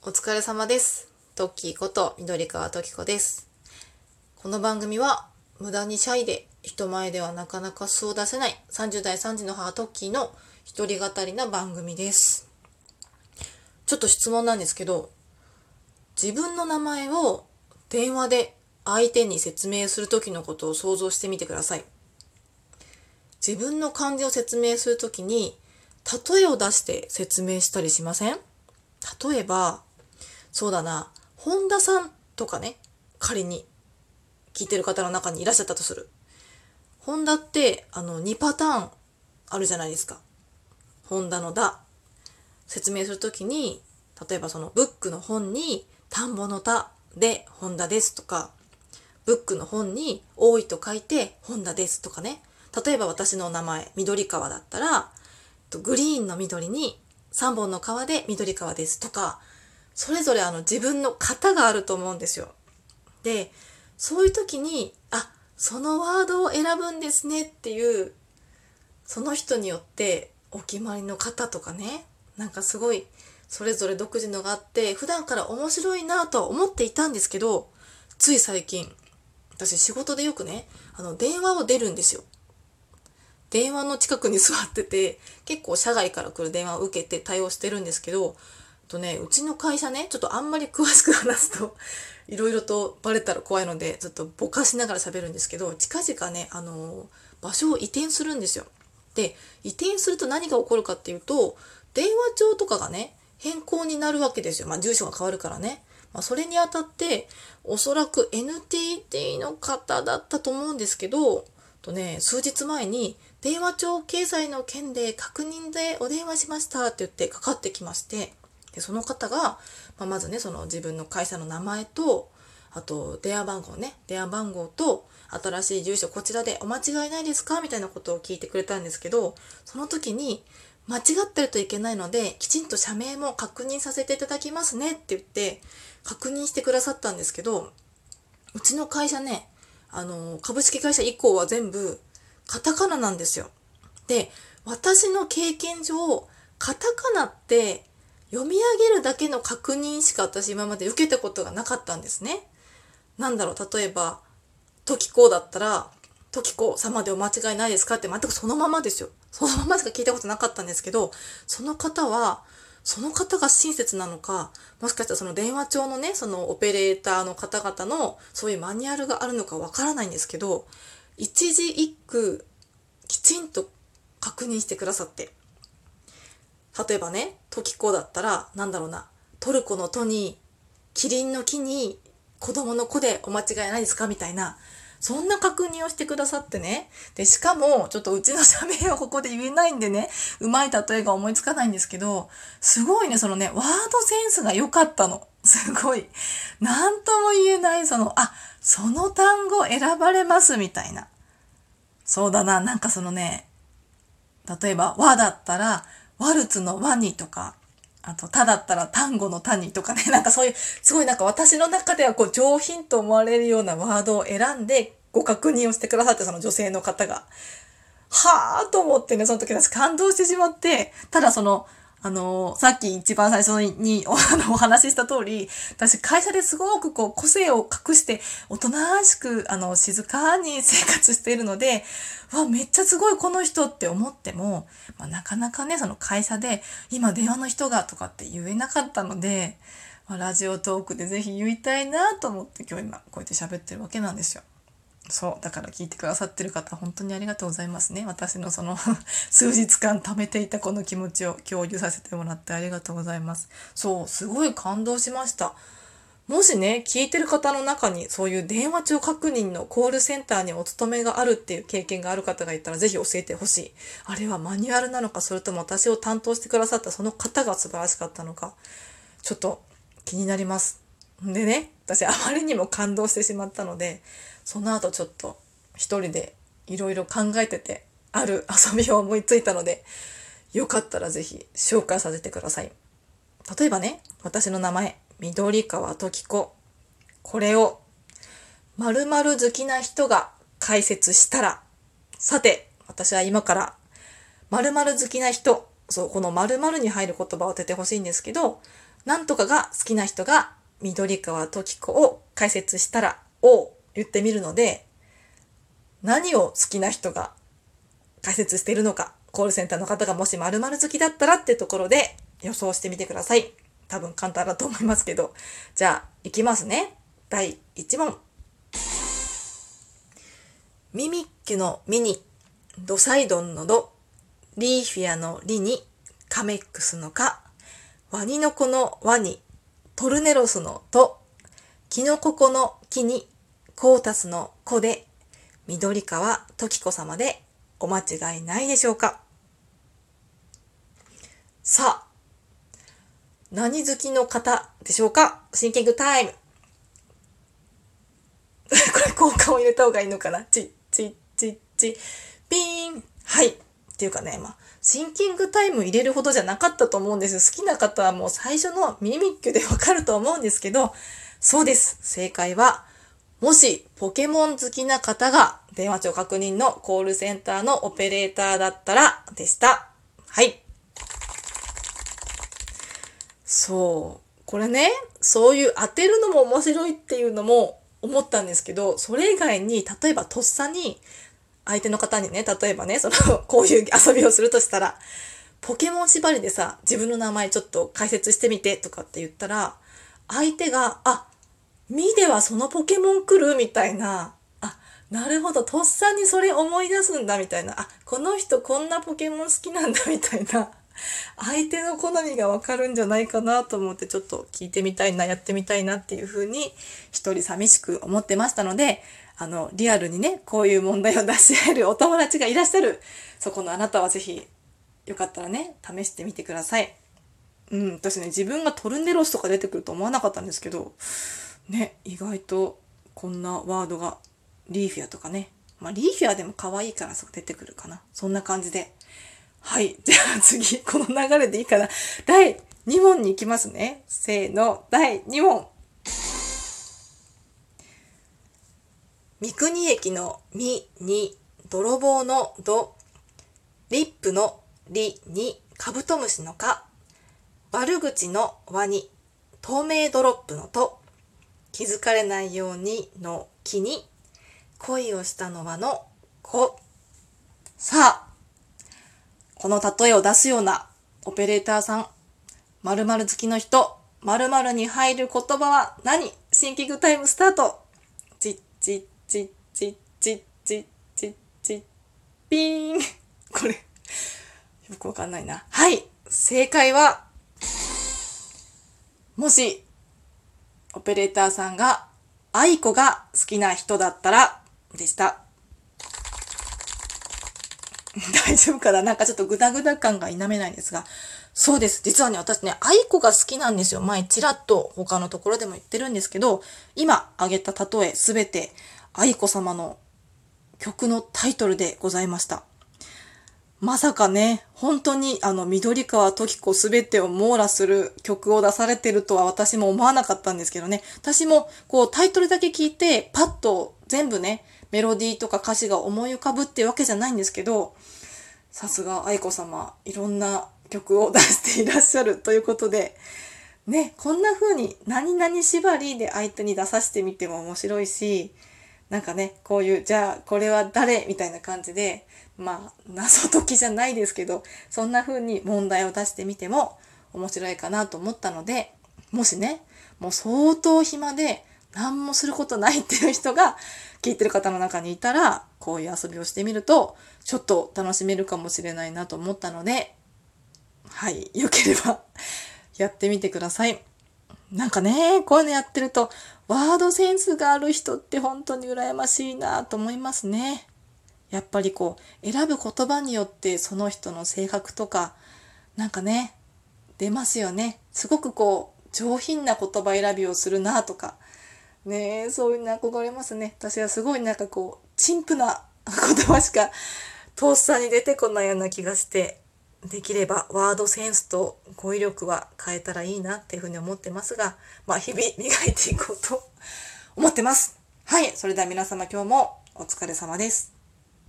お疲れ様です。トッキーこと緑川トキコです。この番組は無駄にシャイで人前ではなかなか素を出せない30代3児の母トッキーの一人語りな番組です。ちょっと質問なんですけど、自分の名前を電話で相手に説明する時のことを想像してみてください。自分の漢字を説明するときに例えを出して説明したりしません？例えば、そうだな、本田さんとかね、仮に聞いてる方の中にいらっしゃったとする。本田って、あの、2パターンあるじゃないですか。本田のだ。説明するときに、例えばそのブックの本に田んぼの田で本田ですとか、ブックの本に多いと書いて本田ですとかね。例えば私の名前、緑川だったら、グリーンの緑に3本の川で緑川ですとか、それぞれあの自分の型があると思うんですよ。で、そういう時に、あ、そのワードを選ぶんですねっていう、その人によってお決まりの型とかね、なんかすごいそれぞれ独自のがあって、普段から面白いなとは思っていたんですけど、つい最近、私仕事でよくね、あの電話を出るんですよ。電話の近くに座ってて、結構社外から来る電話を受けて対応してるんですけど、とね、うちの会社ね、ちょっとあんまり詳しく話すと、いろいろとバレたら怖いので、ずっとぼかしながら喋るんですけど、近々ね、あの、場所を移転するんですよ。で、移転すると何が起こるかっていうと、電話帳とかがね、変更になるわけですよ。まあ、住所が変わるからね。まあ、それにあたって、おそらく NTT の方だったと思うんですけど、とね、数日前に、電話帳掲載の件で確認でお電話しましたって言ってかかってきまして、でその方が、まあ、まずね、その自分の会社の名前と、あと電話番号ね、電話番号と、新しい住所こちらでお間違いないですか？みたいなことを聞いてくれたんですけど、その時に、間違ってるといけないので、きちんと社名も確認させていただきますねって言って、確認してくださったんですけど、うちの会社ね、あの、株式会社以降は全部、カタカナなんですよ。で、私の経験上、カタカナって読み上げるだけの確認しか私今まで受けたことがなかったんですね。なんだろう、例えば、トキコだったら、トキコ様でお間違いないですかって全くそのままですよ。そのまましか聞いたことなかったんですけど、その方は、その方が親切なのか、もしかしたらその電話帳のね、そのオペレーターの方々のそういうマニュアルがあるのかわからないんですけど、一字一句きちんと確認してくださって。例えばね、トキコだったら、なんだろうな、トルコのトに、キリンの木に、子供の子でお間違いないですか？みたいな、そんな確認をしてくださってね。で、しかも、ちょっとうちの社名をここで言えないんでね、うまい例えが思いつかないんですけど、すごいね、そのね、ワードセンスが良かったの。すごい。なんとも言えない、その、あ、その単語選ばれます、みたいな。そうだな、なんかそのね、例えば、和だったら、ワルツのワニとか、あと、タだったら単語の谷とかね、なんかそういう、すごいなんか私の中ではこう上品と思われるようなワードを選んでご確認をしてくださって、その女性の方が。はぁーと思ってね、その時私感動してしまって、ただその、あのさっき一番最初におあのお話しした通り、私会社ですごくこう個性を隠して、おとなしく、あの、静かに生活しているので、わ、めっちゃすごいこの人って思っても、まあ、なかなかね、その会社で、今電話の人がとかって言えなかったので、まあ、ラジオトークでぜひ言いたいなと思って今日今こうやって喋ってるわけなんですよ。そう。だから聞いてくださってる方、本当にありがとうございますね。私のその 数日間貯めていたこの気持ちを共有させてもらってありがとうございます。そう。すごい感動しました。もしね、聞いてる方の中にそういう電話帳確認のコールセンターにお勤めがあるっていう経験がある方がいたらぜひ教えてほしい。あれはマニュアルなのか、それとも私を担当してくださったその方が素晴らしかったのか、ちょっと気になります。でね、私あまりにも感動してしまったので、その後ちょっと一人でいろいろ考えてて、ある遊びを思いついたので、よかったらぜひ紹介させてください。例えばね、私の名前、緑川時子。これを、〇〇好きな人が解説したら、さて、私は今から、〇〇好きな人、そう、この〇〇に入る言葉を当ててほしいんですけど、なんとかが好きな人が緑川時子を解説したら、を言ってみるので、何を好きな人が解説してるのか、コールセンターの方がもし〇〇好きだったらってところで予想してみてください。多分簡単だと思いますけど。じゃあ、いきますね。第1問。ミミッキュのミに、ドサイドンのド、リーフィアのリに、カメックスのカ、ワニの子のワに、トルネロスのト、キノココの木に、コータスの子で、緑川時子様でお間違いないでしょうかさあ、何好きの方でしょうか？シンキングタイム。これ効果を入れた方がいいのかな？チッチッチッチッピーンはい。っていうかね、まあ、シンキングタイム入れるほどじゃなかったと思うんです。好きな方はもう最初のミミッキュでわかると思うんですけど、そうです。正解は、もしポケモン好きな方が電話帳確認のコールセンターのオペレーターだったらでした。はい。そう。これね、そういう当てるのも面白いっていうのも思ったんですけど、それ以外に、例えばとっさに、相手の方にね、例えばね、その、こういう遊びをするとしたら、ポケモン縛りでさ、自分の名前ちょっと解説してみてとかって言ったら、相手が、あ、ミではそのポケモン来る？みたいな、あ、なるほど、とっさにそれ思い出すんだみたいな、あ、この人こんなポケモン好きなんだ みたいな。相手の好みがわかるんじゃないかなと思ってちょっと聞いてみたいな、やってみたいなっていうふうに一人寂しく思ってましたので、あの、リアルにね、こういう問題を出し合えるお友達がいらっしゃる、そこのあなたはぜひ、よかったらね、試してみてください。うん、私ね、自分がトルネロスとか出てくると思わなかったんですけど、ね、意外とこんなワードが、リーフィアとかね、まあ、リーフィアでも可愛いからそう出てくるかな。そんな感じではい。じゃあ次、この流れでいいかな。第2問に行きますね。せーの、第2問。三国駅のみに、泥棒のど、リップのりに、カブトムシのか、悪口の輪に、透明ドロップのと、気づかれないようにの木に、恋をしたのはの子。さあ、この例えを出すようなオペレーターさん、〇〇好きの人、〇〇に入る言葉は何？シンキングタイムスタートチッチッチッチッチッチッチッチッピーンこれ、よくわかんないな。はい、正解は、もし、オペレーターさんが、愛子が好きな人だったら、でした。大丈夫かな？なんかちょっとグダグダ感が否めないんですが。そうです。実はね、私ね、愛子が好きなんですよ。前、ちらっと他のところでも言ってるんですけど、今挙げた例えすべて愛子様の曲のタイトルでございました。まさかね、本当にあの、緑川時子すべてを網羅する曲を出されてるとは私も思わなかったんですけどね。私もこうタイトルだけ聞いて、パッと全部ね、メロディーとか歌詞が思い浮かぶってわけじゃないんですけど、さすが愛子様、いろんな曲を出していらっしゃるということで、ね、こんな風に何々縛りで相手に出させてみても面白いし、なんかね、こういう、じゃあこれは誰みたいな感じで、まあ、謎解きじゃないですけど、そんな風に問題を出してみても面白いかなと思ったので、もしね、もう相当暇で何もすることないっていう人が聞いてる方の中にいたら、こういう遊びをしてみると、ちょっと楽しめるかもしれないなと思ったので、はい、よければやってみてください。なんかね、こういうのやってると、ワードセンスがある人って本当に羨ましいなと思いますね。やっぱりこう、選ぶ言葉によってその人の性格とか、なんかね、出ますよね。すごくこう、上品な言葉選びをするなとか、ね、そういうの憧れますね。私はすごいなんかこう、陳腐な言葉しかとっさに出てこないような気がして、できればワードセンスと語彙力は変えたらいいなっていうふうに思ってますが、まあ日々磨いていこうと思ってます。はい。それでは皆様今日もお疲れ様です。